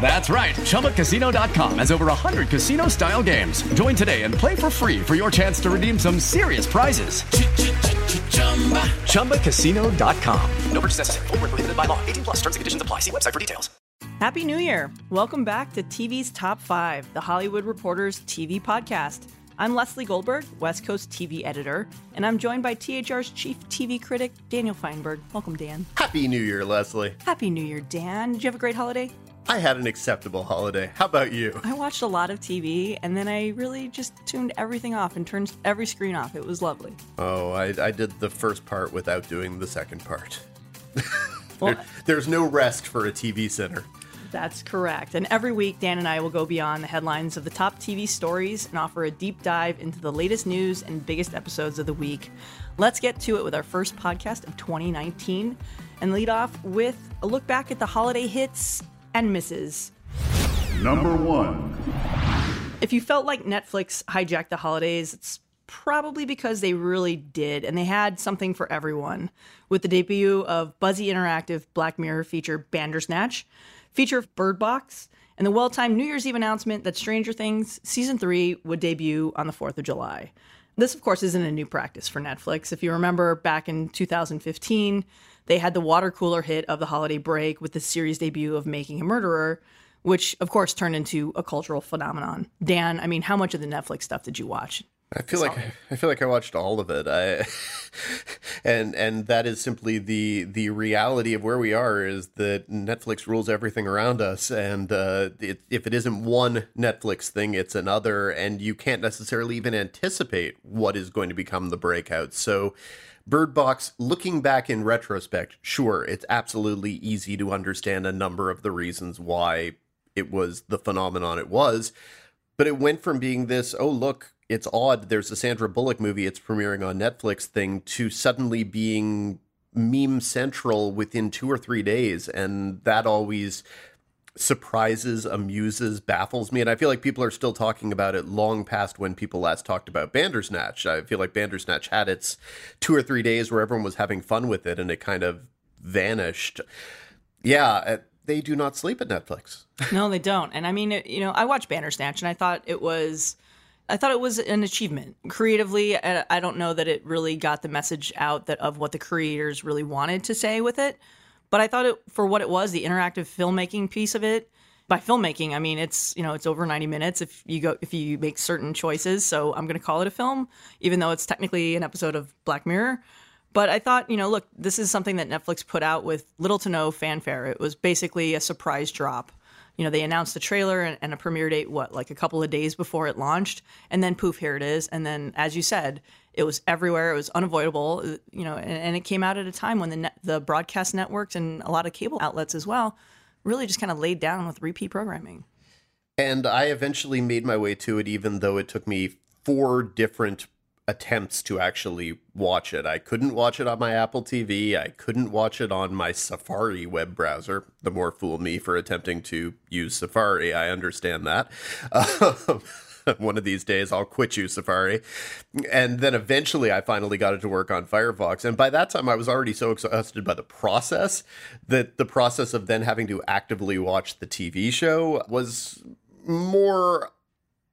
That's right. ChumbaCasino.com has over 100 casino style games. Join today and play for free for your chance to redeem some serious prizes. ChumbaCasino.com. No purchase necessary. Full prohibited by law. 18 plus terms and conditions apply. See website for details. Happy New Year. Welcome back to TV's Top 5, the Hollywood Reporters TV podcast. I'm Leslie Goldberg, West Coast TV editor, and I'm joined by THR's chief TV critic, Daniel Feinberg. Welcome, Dan. Happy New Year, Leslie. Happy New Year, Dan. Did you have a great holiday? I had an acceptable holiday. How about you? I watched a lot of TV and then I really just tuned everything off and turned every screen off. It was lovely. Oh, I, I did the first part without doing the second part. well, there, there's no rest for a TV center. That's correct. And every week, Dan and I will go beyond the headlines of the top TV stories and offer a deep dive into the latest news and biggest episodes of the week. Let's get to it with our first podcast of 2019 and lead off with a look back at the holiday hits and misses. Number one. If you felt like Netflix hijacked the holidays, it's probably because they really did, and they had something for everyone. With the debut of Buzzy Interactive Black Mirror feature Bandersnatch, feature of Bird Box, and the well timed New Year's Eve announcement that Stranger Things Season 3 would debut on the 4th of July. This, of course, isn't a new practice for Netflix. If you remember back in 2015, they had the water cooler hit of the holiday break with the series debut of Making a Murderer, which of course turned into a cultural phenomenon. Dan, I mean, how much of the Netflix stuff did you watch? I feel like I feel like I watched all of it. I and and that is simply the the reality of where we are is that Netflix rules everything around us, and uh, it, if it isn't one Netflix thing, it's another, and you can't necessarily even anticipate what is going to become the breakout. So Bird Box, looking back in retrospect, sure, it's absolutely easy to understand a number of the reasons why it was the phenomenon it was. But it went from being this, oh, look, it's odd, there's a Sandra Bullock movie, it's premiering on Netflix thing, to suddenly being meme central within two or three days. And that always surprises, amuses, baffles me. And I feel like people are still talking about it long past when people last talked about Bandersnatch. I feel like Bandersnatch had its two or three days where everyone was having fun with it and it kind of vanished. Yeah, uh, they do not sleep at Netflix. no, they don't. And I mean, you know, I watched Bandersnatch and I thought it was. I thought it was an achievement creatively. I don't know that it really got the message out that of what the creators really wanted to say with it. But I thought it for what it was, the interactive filmmaking piece of it. By filmmaking, I mean it's you know it's over 90 minutes if you go if you make certain choices. So I'm going to call it a film, even though it's technically an episode of Black Mirror. But I thought, you know, look, this is something that Netflix put out with little to no fanfare. It was basically a surprise drop. You know, they announced the trailer and, and, a premiere date, what, like a couple of days before it launched. And then poof, here it is. And then, as you said, it was everywhere. It was unavoidable, uh, you know, and, and it came out at a time when the net, the broadcast networks and a lot of cable outlets as well really just kind of laid down with repeat programming. And I eventually made my way to it, even though it took me four different attempts to actually watch it. I couldn't watch it on my Apple TV. I couldn't watch it on my Safari web browser. The more fool me for attempting to use Safari. I understand that. Um, one of these days I'll quit you, Safari. And then eventually I finally got it to work on Firefox. And by that time I was already so exhausted by the process that the process of then having to actively watch the TV show was more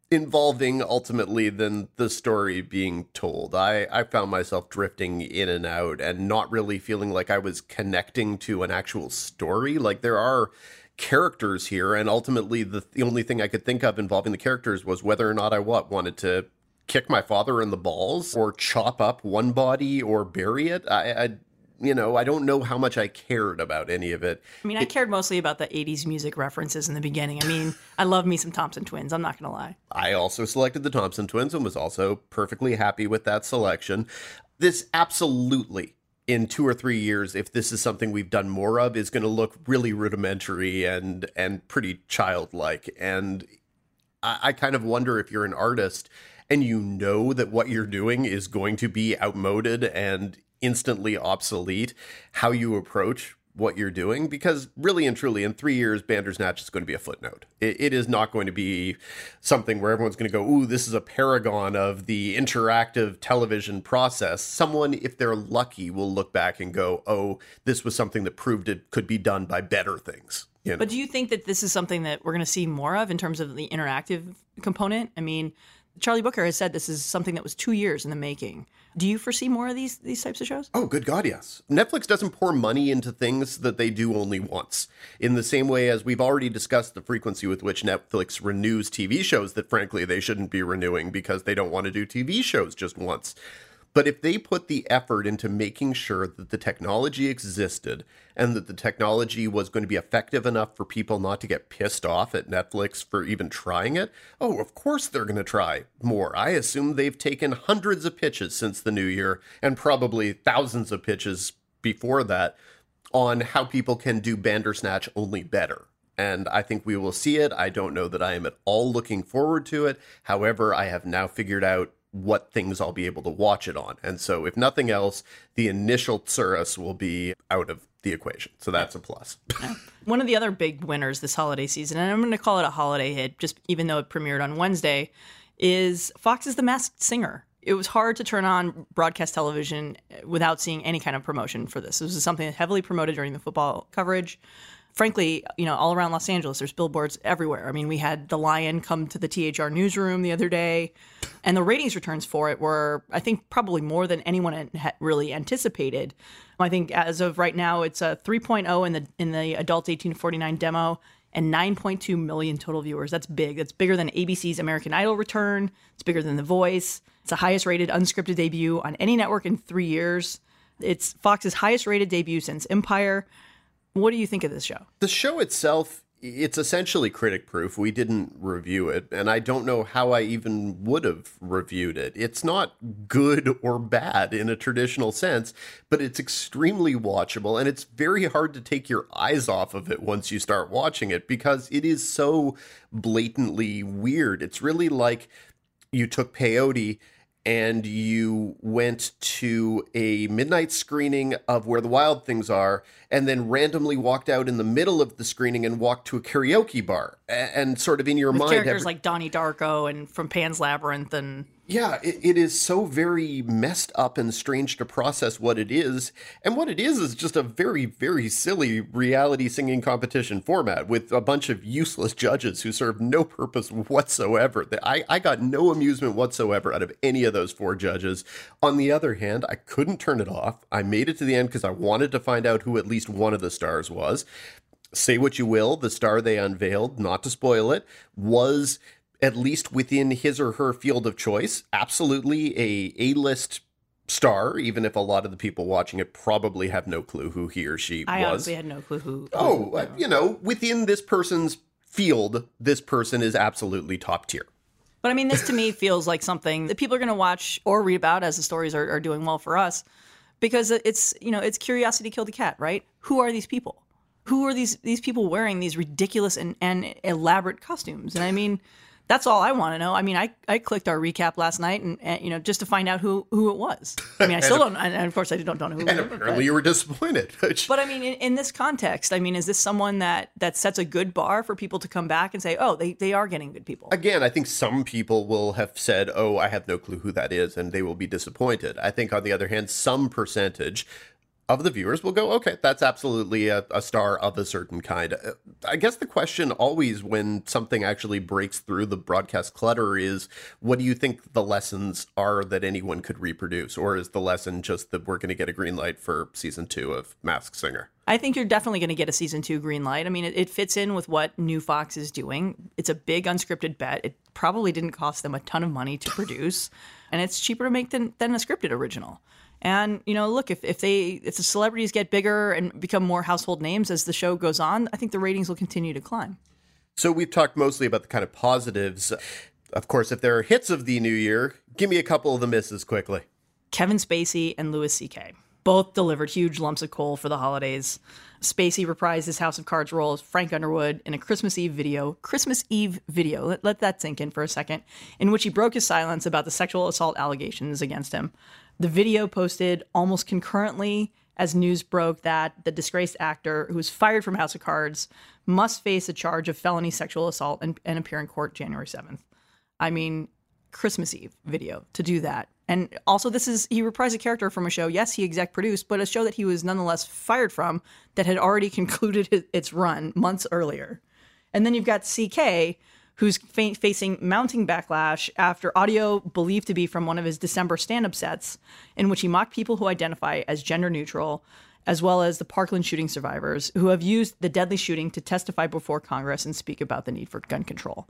involving ultimately than the story being told. I, I found myself drifting in and out and not really feeling like I was connecting to an actual story. Like there are characters here, and ultimately the, the only thing I could think of involving the characters was whether or not I what wanted to kick my father in the balls or chop up one body or bury it. I, I you know, I don't know how much I cared about any of it. I mean, I cared mostly about the 80s music references in the beginning. I mean, I love me some Thompson twins. I'm not going to lie. I also selected the Thompson twins and was also perfectly happy with that selection. This absolutely in two or three years, if this is something we've done more of, is going to look really rudimentary and and pretty childlike. And I, I kind of wonder if you're an artist and you know that what you're doing is going to be outmoded and instantly obsolete, how you approach what you're doing because really and truly in three years bandersnatch is going to be a footnote it, it is not going to be something where everyone's going to go ooh this is a paragon of the interactive television process someone if they're lucky will look back and go oh this was something that proved it could be done by better things you know? But do you think that this is something that we're going to see more of in terms of the interactive component? I mean, Charlie Brooker has said this is something that was two years in the making. Do you foresee more of these these types of shows? Oh, good God, yes. Netflix doesn't pour money into things that they do only once. In the same way as we've already discussed the frequency with which Netflix renews TV shows that, frankly, they shouldn't be renewing because they don't want to do TV shows just once. But if they put the effort into making sure that the technology existed and that the technology was going to be effective enough for people not to get pissed off at Netflix for even trying it, oh, of course they're going to try more. I assume they've taken hundreds of pitches since the new year and probably thousands of pitches before that on how people can do Bandersnatch only better and I think we will see it. I don't know that I am at all looking forward to it. However, I have now figured out what things I'll be able to watch it on. And so, if nothing else, the initial tsuris will be out of the equation. So that's a plus. One of the other big winners this holiday season, and I'm going to call it a holiday hit, just even though it premiered on Wednesday, is Fox's The Masked Singer. It was hard to turn on broadcast television without seeing any kind of promotion for this. This was something heavily promoted during the football coverage frankly, you know, all around Los Angeles, there's billboards everywhere. I mean, we had the Lion come to the THR newsroom the other day, and the ratings returns for it were, I think, probably more than anyone had really anticipated. I think as of right now, it's a 3.0 in the in the adult 18 to 49 demo and 9.2 million total viewers. That's big. That's bigger than ABC's American Idol return. It's bigger than The Voice. It's the highest rated unscripted debut on any network in three years. It's Fox's highest rated debut since Empire. What do you think of this show? The show itself, it's essentially critic proof. We didn't review it, and I don't know how I even would have reviewed it. It's not good or bad in a traditional sense, but it's extremely watchable, and it's very hard to take your eyes off of it once you start watching it because it is so blatantly weird. It's really like you took peyote and you went to a midnight screening of Where the Wild Things Are, and then randomly walked out in the middle of the screening and walked to a karaoke bar, and, sort of in your With mind, characters every- like Donnie Darko and from Pan's Labyrinth and yeah, it, it is so very messed up and strange to process what it is. And what it is is just a very, very silly reality singing competition format with a bunch of useless judges who serve no purpose whatsoever. I, I got no amusement whatsoever out of any of those four judges. On the other hand, I couldn't turn it off. I made it to the end because I wanted to find out who at least one of the stars was. Say what you will, the star they unveiled, not to spoil it, was at least within his or her field of choice, absolutely a A-list star, even if a lot of the people watching it probably have no clue who he or she I was. honestly had no clue who. oh, uh, you know, within this person's field, this person is absolutely top tier. But I mean, this to me feels like something that people are going to watch or read about as the stories are, are doing well for us, because it's you know it's curiosity killed the cat, right? Who are these people? Who are these these people wearing these ridiculous and, and elaborate costumes? And I mean, that's all I want to know. I mean, I, I clicked our recap last night and, and you know just to find out who who it was. I mean, I still don't, and of course I don't, don't know who. And it was, apparently but- you were disappointed. But I mean, in, in this context, I mean, is this someone that that sets a good bar for people to come back and say, "Oh, they, they are getting good people"? Again, I think some people will have said, "Oh, I have no clue who that is," and they will be disappointed. I think, on the other hand, some percentage of the viewers will go, "Okay, that's absolutely a, a star of a certain kind." Uh, I guess the question always, when something actually breaks through the broadcast clutter, is, "What do you think the lessons are that anyone could reproduce, or is the lesson just that we're going to get a green light for season two of Masked Singer?" I think you're definitely going to get a season two green light. I mean, it, it fits in with what New Fox is doing. It's a big unscripted bet. It probably didn't cost them a ton of money to produce, and it's cheaper to make than, than a scripted original. And you know, look if if they if the celebrities get bigger and become more household names as the show goes on, I think the ratings will continue to climb. So we've talked mostly about the kind of positives. Of course, if there are hits of the new year, give me a couple of the misses quickly. Kevin Spacey and Louis C.K. both delivered huge lumps of coal for the holidays. Spacey reprised his House of Cards role as Frank Underwood in a Christmas Eve video, Christmas Eve video, let, let that sink in for a second, in which he broke his silence about the sexual assault allegations against him. The video posted almost concurrently as news broke that the disgraced actor, who was fired from House of Cards, must face a charge of felony sexual assault and, and appear in court January 7th. I mean, Christmas Eve video to do that. And also, this is he reprised a character from a show. Yes, he exec produced, but a show that he was nonetheless fired from that had already concluded its run months earlier. And then you've got CK, who's fa- facing mounting backlash after audio believed to be from one of his December stand up sets, in which he mocked people who identify as gender neutral, as well as the Parkland shooting survivors who have used the deadly shooting to testify before Congress and speak about the need for gun control.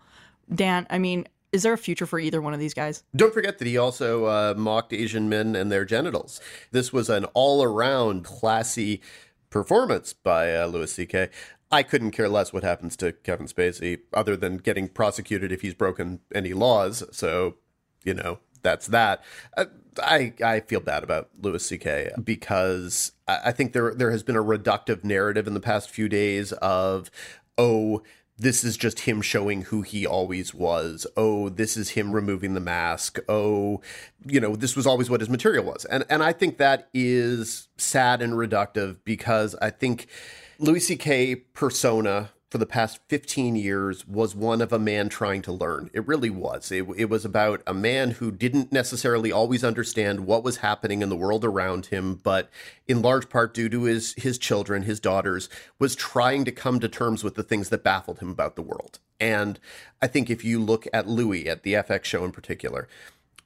Dan, I mean, is there a future for either one of these guys? Don't forget that he also uh, mocked Asian men and their genitals. This was an all around classy performance by uh, Louis C.K. I couldn't care less what happens to Kevin Spacey, other than getting prosecuted if he's broken any laws. So, you know, that's that. Uh, I I feel bad about Louis C.K. because I think there there has been a reductive narrative in the past few days of oh this is just him showing who he always was. Oh, this is him removing the mask. Oh, you know, this was always what his material was. And and I think that is sad and reductive because I think Louis C.K. persona for the past 15 years was one of a man trying to learn. It really was. It, it, was about a man who didn't necessarily always understand what was happening in the world around him, but in large part due to his, his children, his daughters, was trying to come to terms with the things that baffled him about the world. And I think if you look at Louis, at the FX show in particular,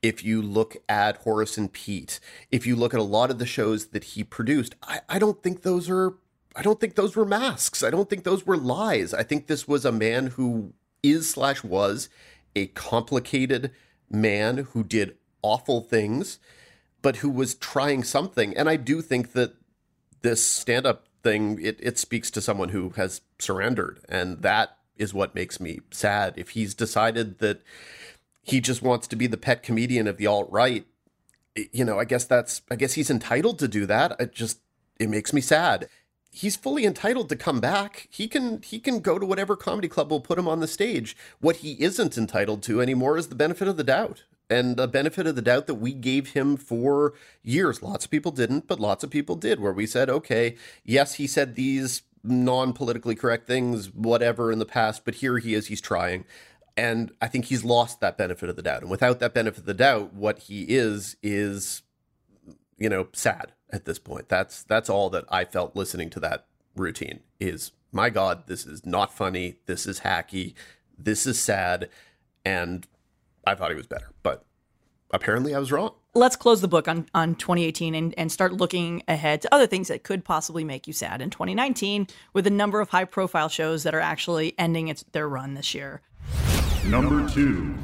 if you look at Horace and Pete, if you look at a lot of the shows that he produced, I, I don't think those are I don't think those were masks. I don't think those were lies. I think this was a man who is slash was a complicated man who did awful things, but who was trying something. And I do think that this stand up thing, it, it speaks to someone who has surrendered. And that is what makes me sad. If he's decided that he just wants to be the pet comedian of the alt right, you know, I guess that's, I guess he's entitled to do that. It just, it makes me sad he's fully entitled to come back. He can he can go to whatever comedy club will put him on the stage. What he isn't entitled to anymore is the benefit of the doubt. And the benefit of the doubt that we gave him for years. Lots of people didn't, but lots of people did, where we said, okay, yes, he said these non politically correct things, whatever, in the past, but here he is, he's trying. And I think he's lost that benefit of the doubt. And without that benefit of the doubt, what he is, is, you know, sad at this point. That's that's all that I felt listening to that routine is my god, this is not funny, this is hacky, this is sad and I thought he was better, but apparently I was wrong. Let's close the book on, on 2018 and, and start looking ahead to other things that could possibly make you sad in 2019 with a number of high profile shows that are actually ending its, their run this year. Number two.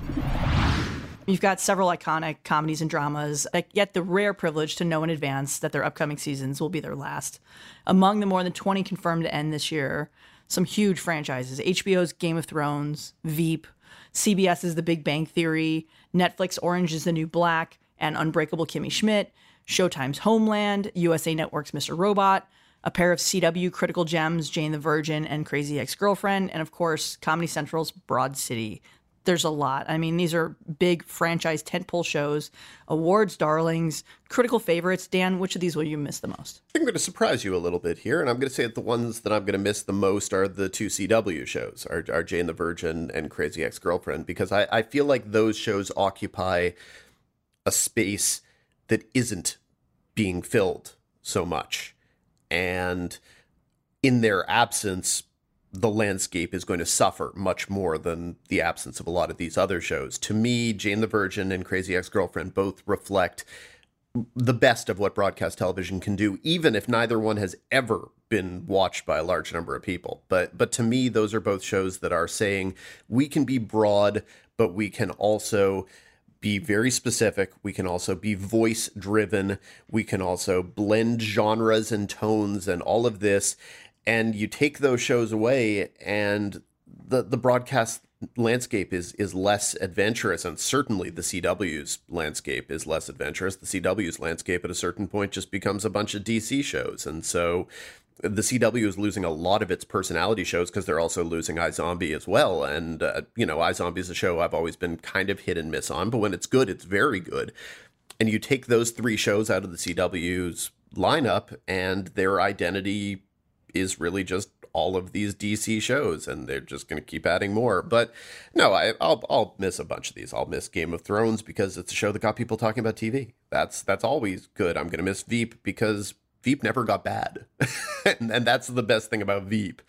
You've got several iconic comedies and dramas that get the rare privilege to know in advance that their upcoming seasons will be their last. Among the more than 20 confirmed to end this year, some huge franchises HBO's Game of Thrones, Veep, CBS's The Big Bang Theory, Netflix Orange is the New Black, and Unbreakable Kimmy Schmidt, Showtime's Homeland, USA Network's Mr. Robot, a pair of CW critical gems, Jane the Virgin and Crazy Ex Girlfriend, and of course, Comedy Central's Broad City there's a lot. I mean, these are big franchise tentpole shows, awards darlings, critical favorites. Dan, which of these will you miss the most? I'm going to surprise you a little bit here, and I'm going to say that the ones that I'm going to miss the most are the two CW shows, are, are Jane the Virgin and Crazy Ex Girlfriend, because I, I feel like those shows occupy a space that isn't being filled so much. And in their absence, the landscape is going to suffer much more than the absence of a lot of these other shows. To me, Jane the Virgin and Crazy Ex Girlfriend both reflect the best of what broadcast television can do, even if neither one has ever been watched by a large number of people. But but to me, those are both shows that are saying we can be broad, but we can also be very specific. We can also be voice driven. We can also blend genres and tones and all of this. And you take those shows away, and the, the broadcast landscape is is less adventurous and certainly the CW's landscape is less adventurous the CW's landscape at a certain point just becomes a bunch of DC shows and so the CW is losing a lot of its personality shows because they're also losing iZombie as well. And, uh, you know, iZombie is a show I've always been kind of hit and miss on, but when it's good, it's very good. And you take those three shows out of the CW's lineup, and their identity is really just all of these DC shows, and they're just going to keep adding more. But no, I, will I'll miss a bunch of these. I'll miss Game of Thrones because it's a show that got people talking about TV. That's that's always good. I'm going to miss Veep because Veep never got bad. and, and, that's the best thing about Veep.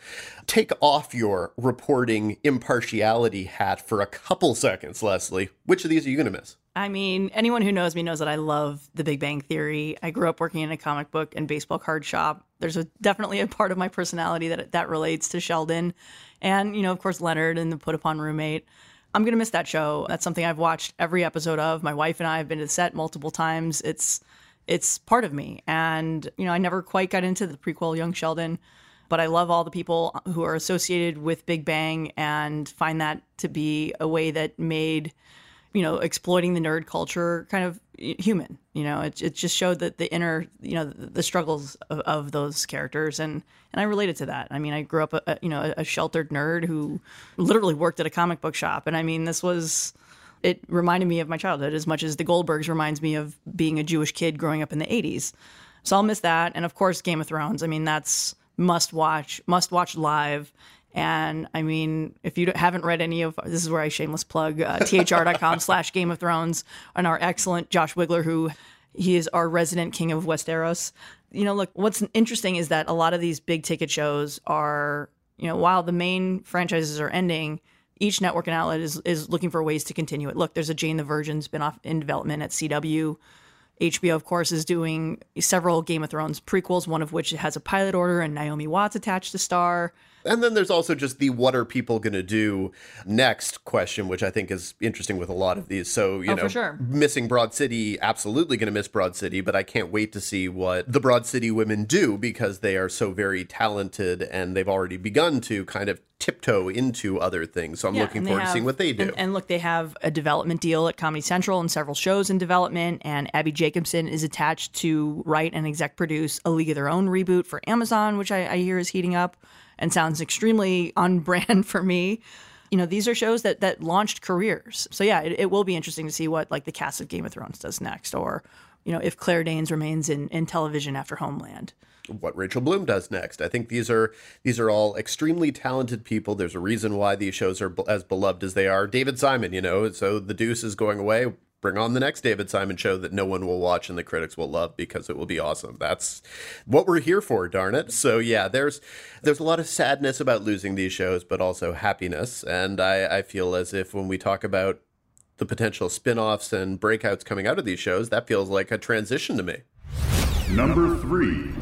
Take off your reporting impartiality hat for a couple seconds, Leslie. Which of these are you going to miss? I mean, anyone who knows me knows that I love The Big Bang Theory. I grew up working in a comic book and baseball card shop. There's a, definitely a part of my personality that that relates to Sheldon, and you know, of course, Leonard and the Put Upon Roommate. I'm gonna miss that show. That's something I've watched every episode of. My wife and I have been to the set multiple times. It's it's part of me. And, you know, I never quite got into the prequel Young Sheldon, but I love all the people who are associated with Big Bang and find that to be a way that made, you know, exploiting the nerd culture kind of human. You know, it, it just showed that the inner, you know, the, the struggles of, of, those characters. And, and I related to that. I mean, I grew up, a, you know, a sheltered nerd who literally worked at a comic book shop. And I mean, this was, it reminded me of my childhood as much as the Goldbergs reminds me of being a Jewish kid growing up in the 80s. So I'll miss that. And of course, Game of Thrones. I mean, that's must watch, must watch live. And I mean, if you haven't read any of this is where I shameless plug uh, thr.com slash Game of Thrones and our excellent Josh Wigler, who he is our resident king of Westeros. You know, look, what's interesting is that a lot of these big ticket shows are, you know, while the main franchises are ending, each network and outlet is is looking for ways to continue it. Look, there's a Jane the Virgin's spinoff in development at CW. HBO, of course, is doing several Game of Thrones prequels, one of which has a pilot order and Naomi Watts attached to star. And then there's also just the what are people going to do next question, which I think is interesting with a lot of these. So, you oh, know, sure. missing Broad City, absolutely going to miss Broad City, but I can't wait to see what the Broad City women do because they are so very talented and they've already begun to kind of tiptoe into other things. So I'm yeah, looking forward have, to seeing what they do. And, and, look, they have a development deal at Comedy Central and several shows in development. And Abbi Jacobson is attached to write and exec produce a League of Their Own reboot for Amazon, which I, I hear is heating up and sounds extremely on brand for me. You know, these are shows that that launched careers. So yeah, it, it will be interesting to see what like the cast of Game of Thrones does next, or you know, if Claire Danes remains in, in television after Homeland what Rachel Bloom does next. I think these are these are all extremely talented people. There's a reason why these shows are as beloved as they are. David Simon, you know, so the Deuce is going away bring on the next David Simon show that no one will watch and the critics will love because it will be awesome. That's what we're here for, darn it. So yeah, there's there's a lot of sadness about losing these shows, but also happiness. And I, I feel as if when we talk about the potential spin-offs and breakouts coming out of these shows, that feels like a transition to me. Number three.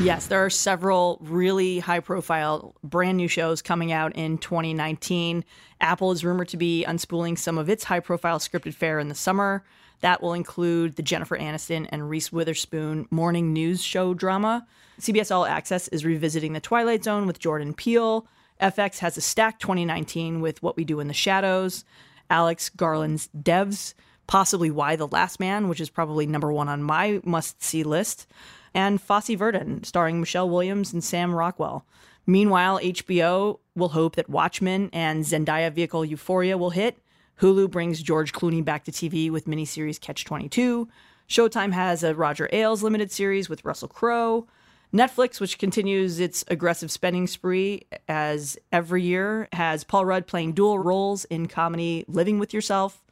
Yes, there are several really high profile brand new shows coming out in 2019. Apple is rumored to be unspooling some of its high profile scripted fare in the summer. That will include the Jennifer Aniston and Reese Witherspoon morning news show drama. CBS All Access is revisiting The Twilight Zone with Jordan Peele. FX has a stacked 2019 with What We Do in the Shadows. Alex Garland's Devs, possibly Y: The Last Man, which is probably number one on my must see list and Fosse Verdon, starring Michelle Williams and Sam Rockwell. Meanwhile, HBO will hope that Watchmen and Zendaya vehicle Euphoria will hit. Hulu brings George Clooney back to TV with miniseries Catch 22. Showtime has a Roger Ailes limited series with Russell Crowe. Netflix, which continues its aggressive spending spree as every year, has Paul Rudd playing dual roles in comedy Living with Yourself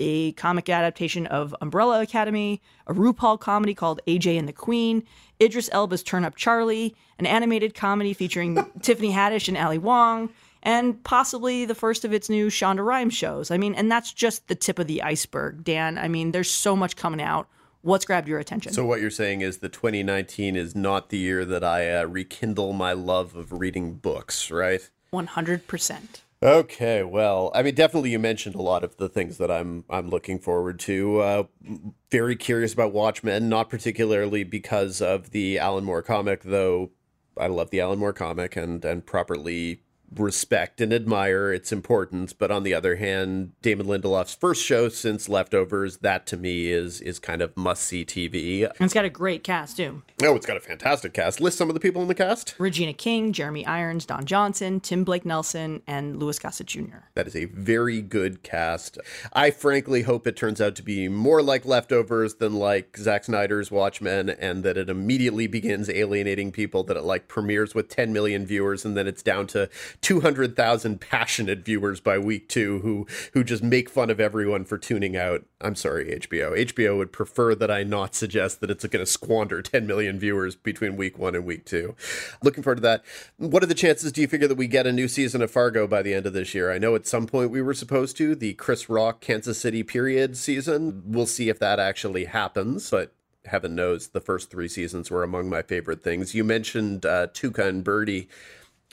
a comic adaptation of Umbrella Academy, a RuPaul comedy called AJ and the Queen, Idris Elba's Turn Up Charlie, an animated comedy featuring Tiffany Haddish and Ali Wong, and possibly the first of its new Shonda Rhimes shows. I mean, and that's just the tip of the iceberg, Dan. I mean, there's so much coming out. What's grabbed your attention? So what you're saying is that 2019 is not the year that I uh, rekindle my love of reading books, right? 100%. Okay, well, I mean, definitely you mentioned a lot of the things that I'm I'm looking forward to. Uh, very curious about Watchmen, not particularly because of the Alan Moore comic, though. I love the Alan Moore comic and and properly respect and admire its importance, but on the other hand, Damon Lindelof's first show since Leftovers, that to me is is kind of must see TV. And it's got a great cast too. Oh, it's got a fantastic cast. List some of the people in the cast. Regina King, Jeremy Irons, Don Johnson, Tim Blake Nelson, and Louis Gossett Jr. That is a very good cast. I frankly hope it turns out to be more like Leftovers than like Zack Snyder's Watchmen, and that it immediately begins alienating people. That it like premieres with 10 million viewers, and then it's down to 200,000 passionate viewers by week two who who just make fun of everyone for tuning out. I'm sorry, HBO. HBO would prefer that I not suggest that it's going to squander 10 million viewers between week one and week two. Looking forward to that. What are the chances do you figure that we get a new season of Fargo by the end of this year? I know at some point we were supposed to, the Chris Rock Kansas City period season. We'll see if that actually happens, but heaven knows the first three seasons were among my favorite things. You mentioned uh, Tuca and Birdie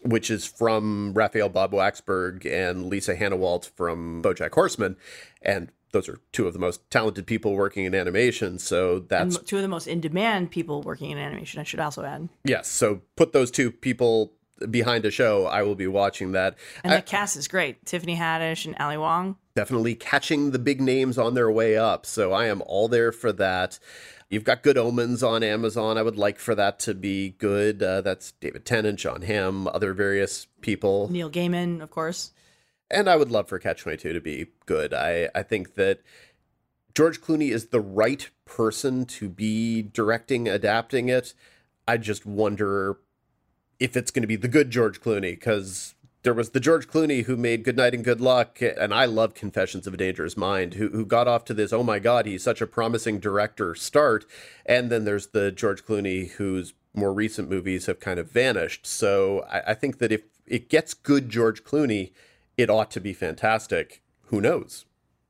which is from Raphael Bob Waksberg and Lisa Hanawalt from BoJack Horseman, and those are two of the most talented people working in animation. So that's And two of the most in demand people working in animation, I should also add. yes. So put those two people behind a show, I will be watching that. And I- the cast is great. Tiffany Haddish and Ali Wong. definitely catching the big names on their way up. So I am all there for that. You've got Good Omens on Amazon. I would like for that to be good. Uh, that's David Tennant, Jon Hamm, other various people. Neil Gaiman, of course. and I would love for Catch 22 to be good. I, I think that George Clooney is the right person to be directing, adapting it. I just wonder if it's going to be the good George Clooney because there was the George Clooney who made Good Night and Good Luck, and I love Confessions of a Dangerous Mind, who, who got off to this, oh my God, he's such a promising director start. And then there's the George Clooney whose more recent movies have kind of vanished. So I, I think that if it gets good George Clooney, it ought to be fantastic. Who knows?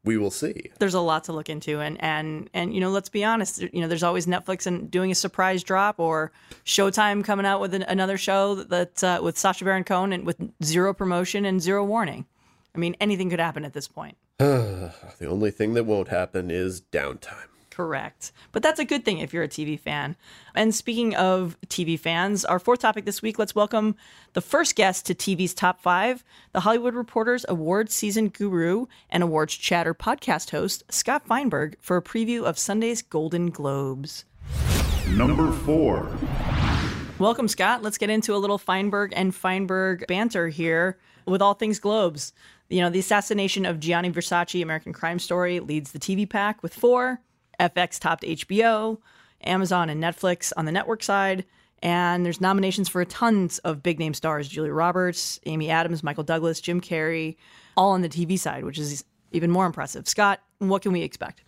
We will see. There's a lot to look into, and and and you know, let's be honest. You know, there's always Netflix and doing a surprise drop, or Showtime coming out with an, another show that uh, with Sacha Baron Cohen and with zero promotion and zero warning. I mean, anything could happen at this point. The only thing that won't happen is downtime. Correct. But that's a good thing if you're a TV fan. And speaking of TV fans, our fourth topic this week, let's welcome the first guest to TV's Top 5, the Hollywood Reporter's awards season guru and awards chatter podcast host, Scott Feinberg, for a preview of Sunday's Golden Globes. Number 4. Welcome, Scott. Let's get into a little Feinberg and Feinberg banter here with all things Globes. You know, the assassination of Gianni Versace, American Crime Story, leads the TV pack with four. FX topped HBO, Amazon and Netflix on the network side. And there's nominations for a tons of big name stars Julia Roberts, Amy Adams, Michael Douglas, Jim Carrey, all on the TV side, which is even more impressive. Scott, what can we expect?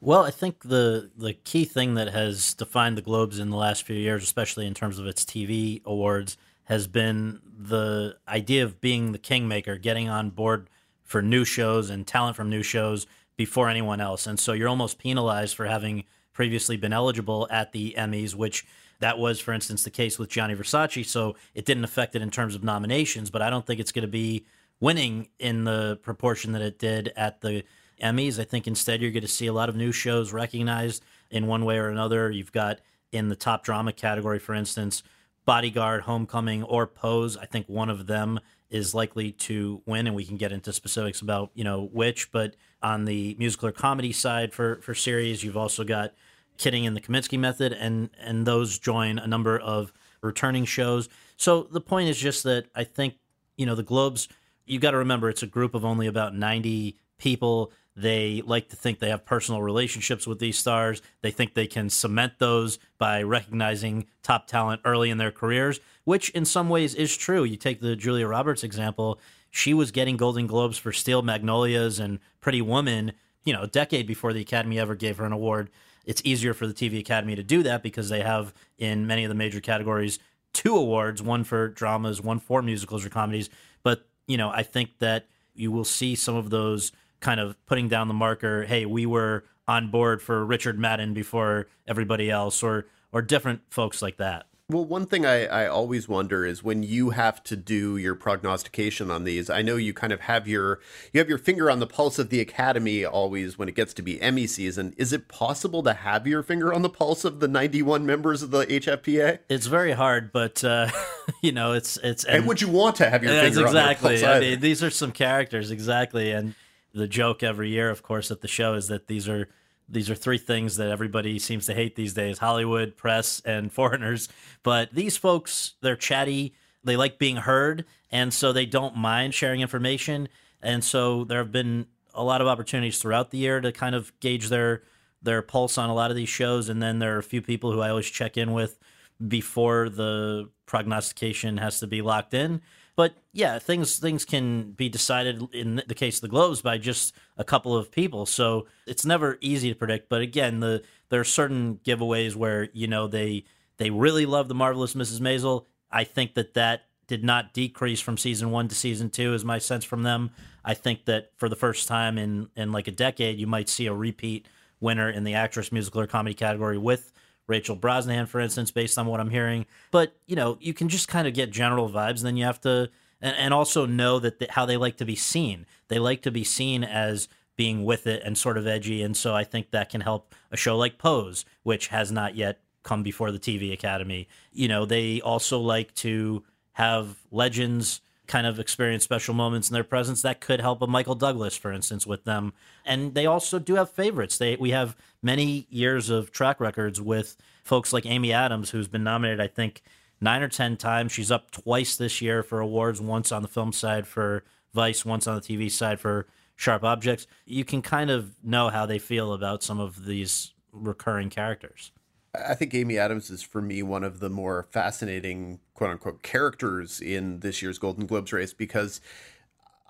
Well, I think the the key thing that has defined the Globes in the last few years, especially in terms of its TV awards, has been the idea of being the kingmaker, getting on board for new shows and talent from new shows before anyone else. And so you're almost penalized for having previously been eligible at the Emmys, which that was, for instance, the case with Gianni Versace. So it didn't affect it in terms of nominations, but I don't think it's going to be winning in the proportion that it did at the Emmys. I think instead you're going to see a lot of new shows recognized in one way or another. You've got in the top drama category, for instance, Bodyguard, Homecoming, or Pose. I think one of them is likely to win, and we can get into specifics about you know which. But on the musical or comedy side for for series, you've also got Kidding and the Kominsky Method, and and those join a number of returning shows. So the point is just that I think you know the Globes. You've got to remember it's a group of only about ninety people. They like to think they have personal relationships with these stars. They think they can cement those by recognizing top talent early in their careers, which in some ways is true. You take the Julia Roberts example, she was getting Golden Globes for Steel Magnolias and Pretty Woman, you know, a decade before the Academy ever gave her an award. It's easier for the TV Academy to do that because they have in many of the major categories two awards, one for dramas, one for musicals or comedies. But, you know, I think that you will see some of those kind of putting down the marker, hey, we were on board for Richard Madden before everybody else or or different folks like that. Well, one thing I, I always wonder is when you have to do your prognostication on these. I know you kind of have your you have your finger on the pulse of the Academy always when it gets to be Emmy season. Is it possible to have your finger on the pulse of the ninety one members of the HFPA? It's very hard, but uh, you know, it's it's and, and would you want to have your finger exactly. on the pulse? I mean, these are some characters exactly, and the joke every year, of course, at the show is that these are these are three things that everybody seems to hate these days Hollywood, press, and foreigners. But these folks, they're chatty, they like being heard, and so they don't mind sharing information. And so there have been a lot of opportunities throughout the year to kind of gauge their their pulse on a lot of these shows. And then there are a few people who I always check in with before the prognostication has to be locked in. But yeah, things things can be decided in the case of the Globes by just a couple of people. So it's never easy to predict. But again, the there are certain giveaways where you know they they really love the marvelous Mrs. Maisel. I think that that did not decrease from season one to season two, is my sense from them. I think that for the first time in in like a decade, you might see a repeat winner in the actress, musical, or comedy category with Rachel Brosnahan, for instance, based on what I'm hearing. But you know, you can just kind of get general vibes, and then you have to, and, and also know that the, how they like to be seen. They like to be seen as being with it and sort of edgy, and so I think that can help a show like Pose, which has not yet come before the TV Academy. You know, they also like to have legends kind of experience special moments in their presence that could help a Michael Douglas, for instance, with them. And they also do have favorites. They we have many years of track records with folks like Amy Adams, who's been nominated, I think, nine or ten times. She's up twice this year for awards, once on the film side for Vice, once on the TV side for Sharp Objects. You can kind of know how they feel about some of these recurring characters. I think Amy Adams is for me one of the more fascinating quote unquote characters in this year's Golden Globes race because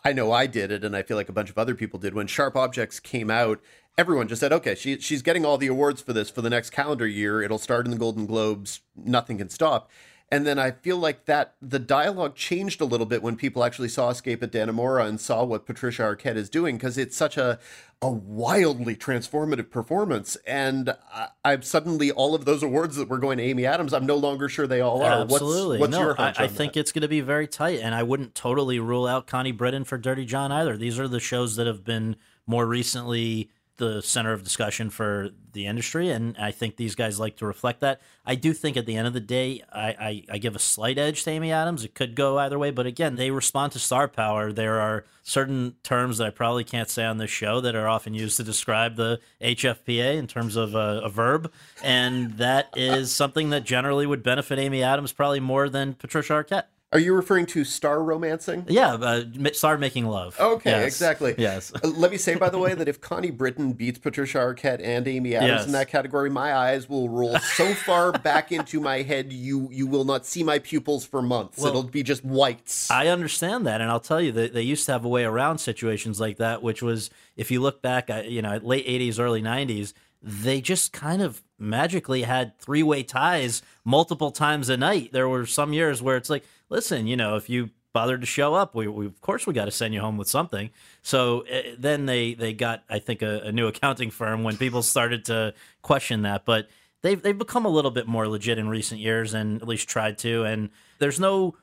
I know I did it and I feel like a bunch of other people did. When Sharp Objects came out everyone just said okay she she's getting all the awards for this for the next calendar year. It'll start in the Golden Globes. Nothing can stop and then I feel like that the dialogue changed a little bit when people actually saw Escape at Dannemora and saw what Patricia Arquette is doing because it's such a a wildly transformative performance. And I, I'm suddenly all of those awards that were going to Amy Adams, I'm no longer sure they all are. Absolutely. What's, what's no, your I, I think it's going to be very tight, and I wouldn't totally rule out Connie Britton for Dirty John either. These are the shows that have been more recently the center of discussion for the industry, and I think these guys like to reflect that. I do think at the end of the day, I, I, I, give a slight edge to Amy Adams. It could go either way, but again, they respond to star power. There are certain terms that I probably can't say on this show that are often used to describe the HFPA in terms of a, a verb, and that is something that generally would benefit Amy Adams probably more than Patricia Arquette. Are you referring to star romancing? Yeah, uh, star making love. Okay, yes. exactly. Yes. Uh, let me say, by the way, that if Connie Britton beats Patricia Arquette and Amy Adams yes. in that category, my eyes will roll so far back into my head, you you will not see my pupils for months. Well, It'll be just whites. I understand that, and I'll tell you that they used to have a way around situations like that, which was if you look back, you know, late '80s, early '90s they just kind of magically had three way ties multiple times a night. There were some years where it's like, listen, you know, if you bothered to show up, we, we of course we got to send you home with something. So uh, then they they got I think a, a, new accounting firm when people started to question that, but they've they've become a little bit more legit in recent years and at least tried to. And there's no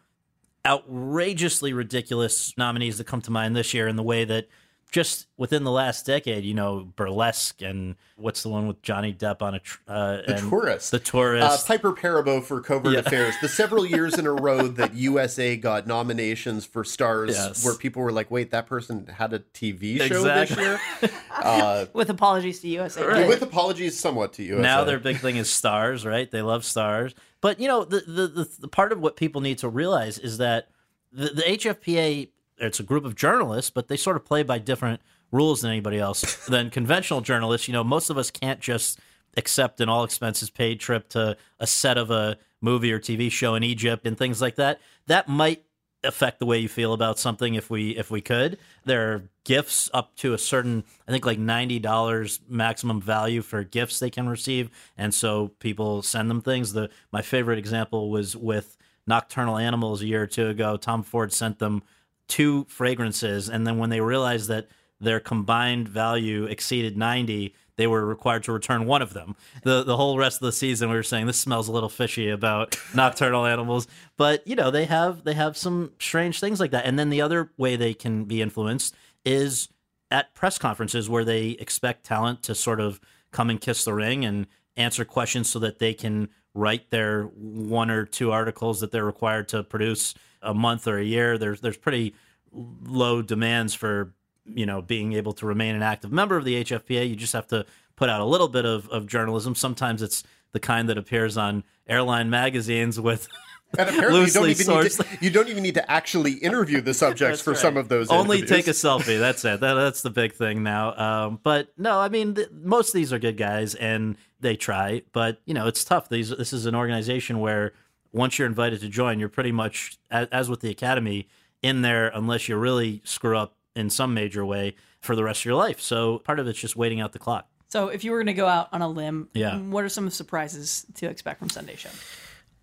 outrageously ridiculous nominees that come to mind this year in the way that just within the last decade, you know, burlesque and what's the one with Johnny Depp on a tr- uh, the tourist, the tourist, uh, Piper Perabo for Covert yeah. Affairs. The several years in a row that USA got nominations for stars, yes. where people were like, "Wait, that person had a TV show exactly. this year." Uh, with apologies to USA, right. with apologies somewhat to USA. Now their big thing is stars, right? They love stars, but you know, the the the, the part of what people need to realize is that the, the HFPA it's a group of journalists, but they sort of play by different rules than anybody else than conventional journalists. You know, most of us can't just accept an all expenses paid trip to a set of a movie or TV show in Egypt and things like that. That might affect the way you feel about something if we if we could. There are gifts up to a certain I think like $90 maximum value for gifts they can receive and so people send them things. The my favorite example was with Nocturnal Animals a year or two ago. Tom Ford sent them two fragrances, and then when they realized that their combined value exceeded 90, they were required to return one of them. The the whole rest of the season, we were saying this smells a little fishy about nocturnal animals. But you know, they have they have some strange things like that. And then the other way they can be influenced is at press conferences where they expect talent to sort of come and kiss the ring and answer questions so that they can write their one or two articles that they're required to produce a month or a year. There's there's pretty low demands for you know being able to remain an active member of the HFPA. You just have to put out a little bit of, of journalism. Sometimes it's the kind that appears on airline magazines with And apparently, you don't, loosely even need to, you don't even need to actually interview the subjects for right. some of those. Only interviews. take a selfie. That's it. That, that's the big thing now. Um, but no, I mean, th- most of these are good guys and they try. But you know, it's tough. These this is an organization where once you're invited to join, you're pretty much as, as with the academy in there unless you really screw up in some major way for the rest of your life. So part of it's just waiting out the clock. So if you were going to go out on a limb, Yeah. what are some of the surprises to expect from Sunday Show?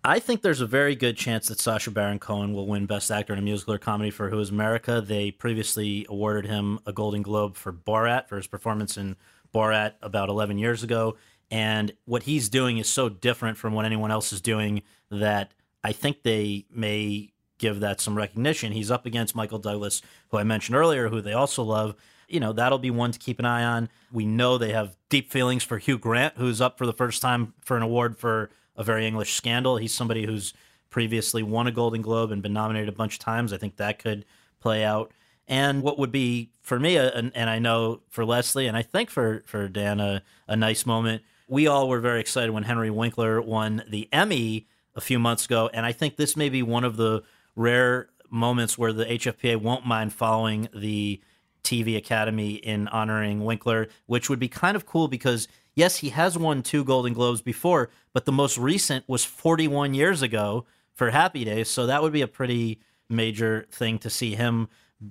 I think there's a very good chance that Sacha Baron Cohen will win Best Actor in a Musical or Comedy for Who Is America. They previously awarded him a Golden Globe for Borat for his performance in Borat about 11 years ago. And what he's doing is so different from what anyone else is doing that I think they may give that some recognition. He's up against Michael Douglas, who I mentioned earlier, who they also love. You know, that'll be one to keep an eye on. We know they have deep feelings for Hugh Grant, who's up for the first time for an award for a very English scandal. He's somebody who's previously won a Golden Globe and been nominated a bunch of times. I think that could play out. And what would be for me, and, and I know for Leslie, and I think for for Dan, a, a nice moment. We all were very excited when Henry Winkler won the Emmy a few months ago, and I think this may be one of the rare moments where the HFPA won't mind following the TV Academy in honoring Winkler, which would be kind of cool because yes, he has won two Golden Globes before, but the most recent was 41 years ago for Happy Days, so that would be a pretty major thing to see him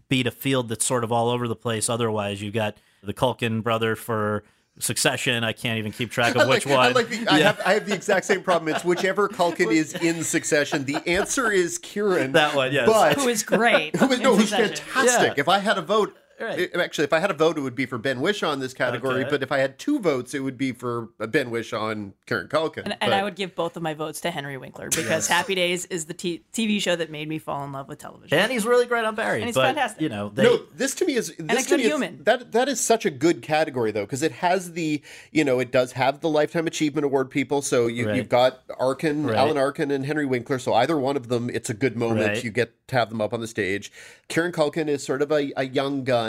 beat a field that's sort of all over the place. Otherwise, you've got the Culkin brother for Succession. I can't even keep track of I like, which one. I, like the, I, have, I have the exact same problem. It's whichever Culkin is in succession. The answer is Kieran. That one, yes. But Who is great? who is, no, in who's fantastic. Yeah. If I had a vote, Right. it- actually, if I had a vote, it would be for Ben Whishaw in this category. Okay. But if I had two votes, it would be for Ben Whishaw and Kieran Culkin. And, But- and I would give both of my votes to Henry Winkler because Happy Days is the t- TV show that made me fall in love with television. and he's really great on Barry. And he's but, fantastic. You know, they, no, this to me is this a to good me is- human. that that is such a good category though because it has the you know it does have the lifetime achievement award people. So you, Right. you've got Arkin, Right. Alan Arkin, and Henry Winkler. So either one of them, it's a good moment. Right. You get to have them up on the stage. Kieran Culkin is sort of a, a young gun.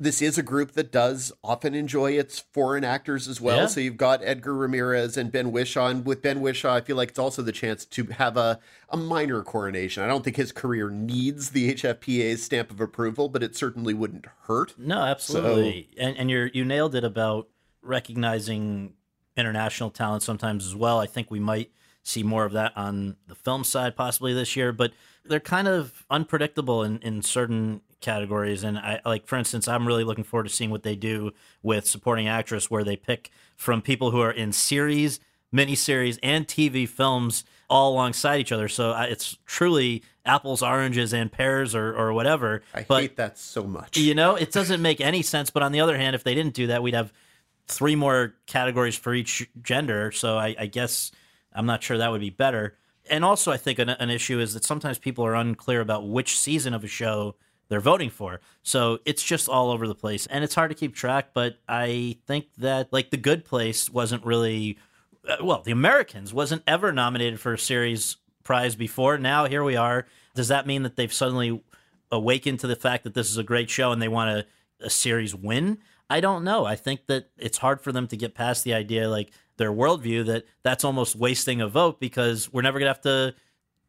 This is a group that does often enjoy its foreign actors as well. Yeah. So you've got Edgar Ramirez and Ben Whishaw. And with Ben Whishaw, I feel like it's also the chance to have a, a minor coronation. I don't think his career needs the HFPA's stamp of approval, but it certainly wouldn't hurt. No, absolutely. and and you you nailed it about recognizing international talent sometimes as well. I think we might see more of that on the film side possibly this year, but they're kind of unpredictable in, in certain categories. And I like, for instance, I'm really looking forward to seeing what they do with supporting actress, where they pick from people who are in series, miniseries, and TV films all alongside each other. So I, it's truly apples, oranges, and pears, or or whatever. I but hate that so much. you know, it doesn't make any sense. But on the other hand, if they didn't do that, we'd have three more categories for each gender. So I, I guess I'm not sure that would be better. And also, I think an, an issue is that sometimes people are unclear about which season of a show they're voting for. So it's just all over the place, and it's hard to keep track. But I think that like The Good Place wasn't really uh, well, The Americans wasn't ever nominated for a series prize before. Now here we are. Does that mean that they've suddenly awakened to the fact that this is a great show and they want a, a series win? I don't know. I think that it's hard for them to get past the idea, like their worldview, that that's almost wasting a vote because we're never gonna have to,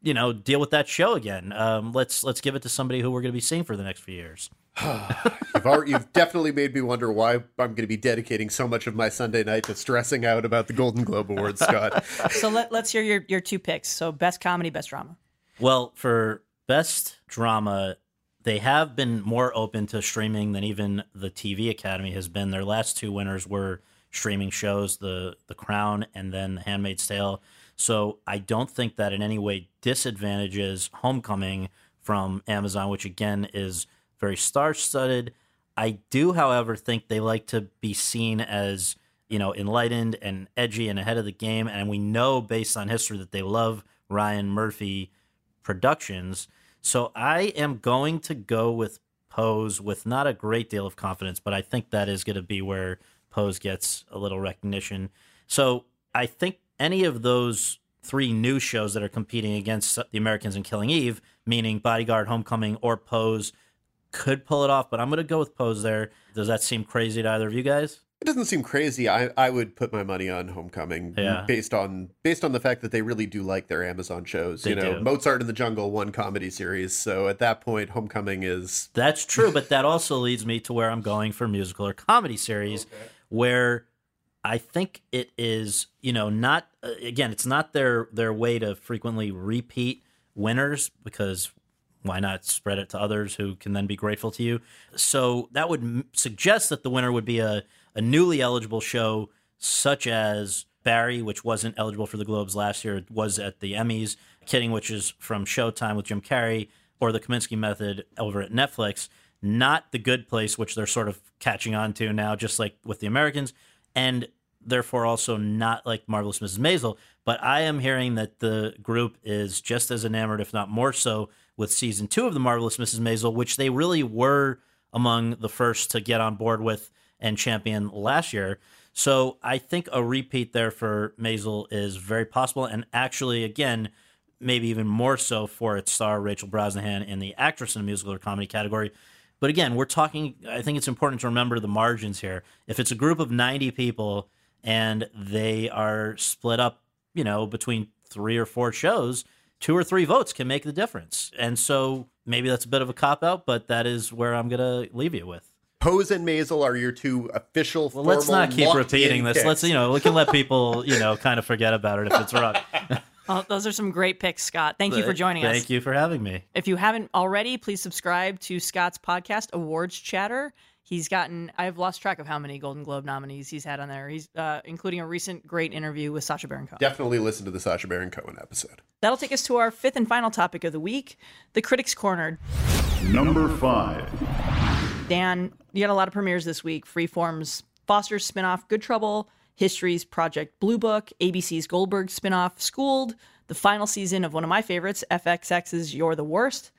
you know, deal with that show again. Um, let's let's give it to somebody who we're gonna be seeing for the next few years. You've, already, you've definitely made me wonder why I'm going to be dedicating so much of my Sunday night to stressing out about the Golden Globe Awards, Scott. So let, let's hear your, your two picks. So best comedy, best drama. Well, for best drama, they have been more open to streaming than even the TV Academy has been. Their last two winners were streaming shows, the The Crown and then The Handmaid's Tale. So I don't think that in any way disadvantages Homecoming from Amazon, which again is very star studded. I do, however, think they like to be seen as you know, enlightened and edgy and ahead of the game. And we know based on history that they love Ryan Murphy productions. So I am going to go with Pose with not a great deal of confidence, but I think that is going to be where Pose gets a little recognition. So I think any of those three new shows that are competing against the Americans and Killing Eve, meaning Bodyguard, Homecoming, or Pose, could pull it off. But I'm going to go with Pose there. Does that seem crazy to either of you guys? It doesn't seem crazy. I, I would put my money on Homecoming Yeah. based on based on the fact that they really do like their Amazon shows. They you know, do. Mozart in the Jungle, one comedy series. So at that point, Homecoming is That's true, but that also leads me to where I'm going for musical or comedy series, where I think it is, you know, not uh, again, it's not their their way to frequently repeat winners because why not spread it to others who can then be grateful to you? So that would m- suggest that the winner would be a a newly eligible show such as Barry, which wasn't eligible for the Globes last year, was at the Emmys. Kidding, which is from Showtime with Jim Carrey, or the Kominsky Method over at Netflix. Not the Good Place, which they're sort of catching on to now, just like with the Americans, and therefore also not like Marvelous Mrs. Maisel. But I am hearing that the group is just as enamored, if not more so, with season two of the Marvelous Mrs. Maisel, which they really were among the first to get on board with and champion last year. So I think a repeat there for Maisel is very possible, and actually, again, maybe even more so for its star Rachel Brosnahan in the actress in a musical or comedy category. But again, we're talking. I think it's important to remember the margins here. If it's a group of ninety people and they are split up, you know, between three or four shows, two or three votes can make the difference. And so maybe that's a bit of a cop out, but that is where I'm going to leave you with. Pose and Maisel are your two official. Well, let's not keep repeating this. picks. Let's you know we can let people you know kind of forget about it if it's wrong. Oh, those are some great picks, Scott. Thank you for joining us. Thank you for having me. If you haven't already, please subscribe to Scott's podcast, Awards Chatter. He's gotten, I've lost track of how many Golden Globe nominees he's had on there. He's uh, including a recent great interview with Sacha Baron Cohen. Definitely listen to the Sacha Baron Cohen episode. That'll take us to our fifth and final topic of the week the Critics Corner. Number five. Dan, you had a lot of premieres this week. Freeform's Foster's spinoff, Good Trouble, History's Project Blue Book, ABC's Goldberg spinoff, Schooled, the final season of one of my favorites, FXX's You're the Worst.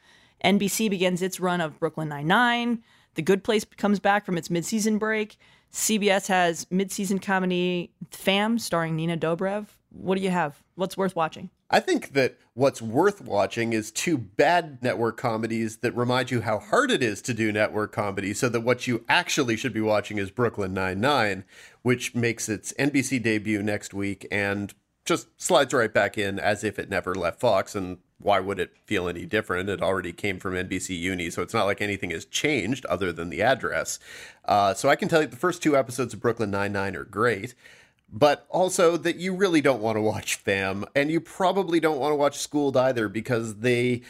NBC begins its run of Brooklyn Nine-Nine. The Good Place comes back from its midseason break. CBS has midseason comedy Fam, starring Nina Dobrev. What do you have? What's worth watching? I think that what's worth watching is two bad network comedies that remind you how hard it is to do network comedy, so that what you actually should be watching is Brooklyn Nine-Nine, which makes its NBC debut next week and just slides right back in as if it never left Fox. And why would it feel any different? It already came from NBC Uni, so it's not like anything has changed other than the address. Uh, so I can tell you the first two episodes of Brooklyn Nine-Nine are great but also that you really don't want to watch Fam, and you probably don't want to watch Schooled either because they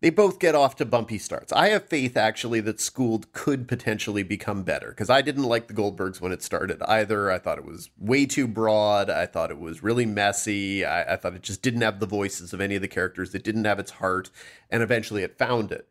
they both get off to bumpy starts. I have faith actually that Schooled could potentially become better because I didn't like the Goldbergs when it started either. I thought it was way too broad. I thought it was really messy. I, I thought it just didn't have the voices of any of the characters. It didn't have its heart, and eventually it found it.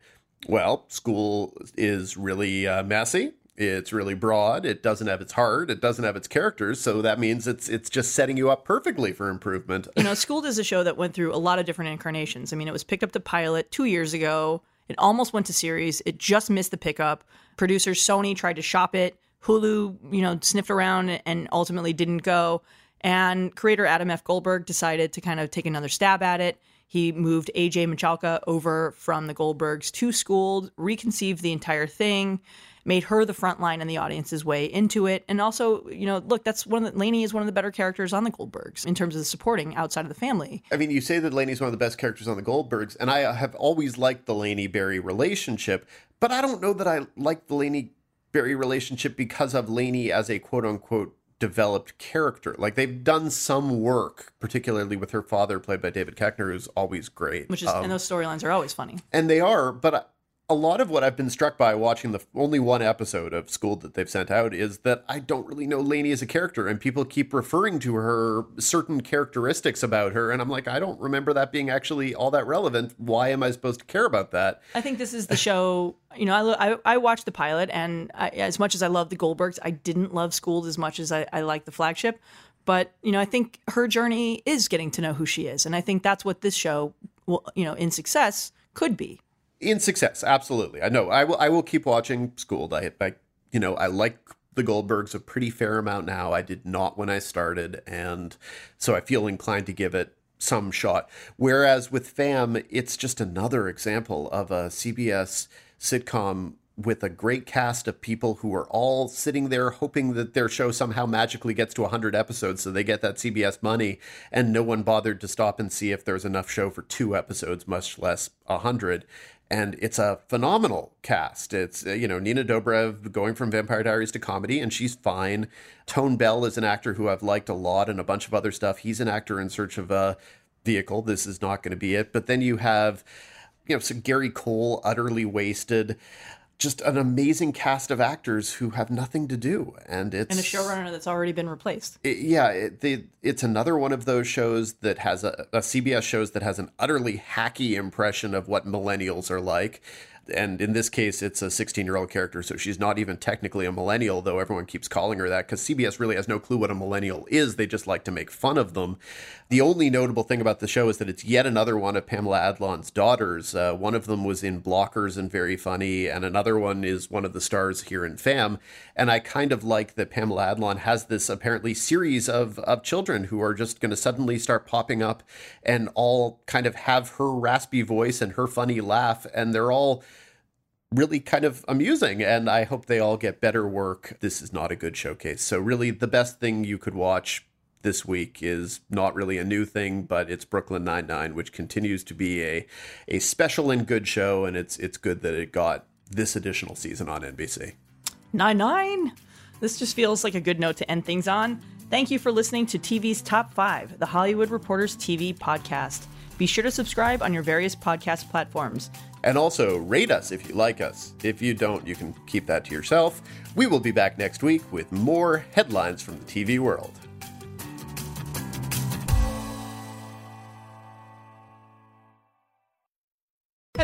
Well, School is really uh, messy. It's really broad. It doesn't have its heart. It doesn't have its characters. So that means it's it's just setting you up perfectly for improvement. you know, Schooled is a show that went through a lot of different incarnations. I mean, it was picked up to pilot two years ago. It almost went to series. It just missed the pickup. Producer Sony tried to shop it. Hulu, you know, sniffed around and ultimately didn't go. And creator Adam F. Goldberg decided to kind of take another stab at it. He moved AJ Michalka over from the Goldbergs to Schooled, reconceived the entire thing, made her the front line and the audience's way into it. And also, you know, look, that's one of the, Lainey is one of the better characters on the Goldbergs in terms of the supporting outside of the family. I mean, you say that Lainey's one of the best characters on the Goldbergs, and I have always liked the Lainey Barry relationship, but I don't know that I like the Lainey Barry relationship because of Lainey as a quote unquote developed character. Like they've done some work, particularly with her father, played by David Koechner, who's always great. Which is, Um, and those storylines are always funny. and they are, but a lot of what I've been struck by watching the only one episode of School that they've sent out is that I don't really know Lainey as a character, and people keep referring to her certain characteristics about her, and I'm like, I don't remember that being actually all that relevant. Why am I supposed to care about that? I think this is the show. You know, I, I, I watched the pilot, and I, as much as I love the Goldbergs, I didn't love Schooled as much as I, I like the flagship. But you know, I think her journey is getting to know who she is, and I think that's what this show, will, you know, in success could be in success absolutely. I know i will i will keep watching schooled. I, I you know i like the goldbergs a pretty fair amount now. I did not when i started and so i feel inclined to give it some shot. Whereas with fam it's just another example of a cbs sitcom with a great cast of people who are all sitting there hoping that their show somehow magically gets to 100 episodes so they get that CBS money and no one bothered to stop and see if there's enough show for two episodes much less 100 and it's a phenomenal cast. It's uh, you know Nina Dobrev going from Vampire Diaries to comedy, and she's fine. Tone Bell is an actor who I've liked a lot, and a bunch of other stuff. He's an actor in search of a vehicle. This is not going to be it. But then you have you know so Gary Cole utterly wasted just an amazing cast of actors who have nothing to do, and it's and a showrunner that's already been replaced. It, yeah, it, they, it's another one of those shows that has a, a CBS shows that has an utterly hacky impression of what millennials are like, and in this case, it's a 16 year old character, so she's not even technically a millennial, though everyone keeps calling her that because CBS really has no clue what a millennial is. They just like to make fun of them. The only notable thing about the show is that it's yet another one of Pamela Adlon's daughters. Uh, one of them was in Blockers and very funny, and another one is one of the stars here in Fam. And I kind of like that Pamela Adlon has this apparently series of, of children who are just going to suddenly start popping up and all kind of have her raspy voice and her funny laugh, and they're all really kind of amusing and I hope they all get better work. This is not a good showcase. So really the best thing you could watch this week is not really a new thing, but it's Brooklyn Nine Nine, which continues to be a a special and good show, and it's it's good that it got this additional season on NBC. Nine Nine. This just feels like a good note to end things on. Thank you for listening to TV's Top Five, the Hollywood Reporters TV podcast. Be sure to subscribe on your various podcast platforms. And also rate us if you like us. If you don't, you can keep that to yourself. We will be back next week with more headlines from the TV world.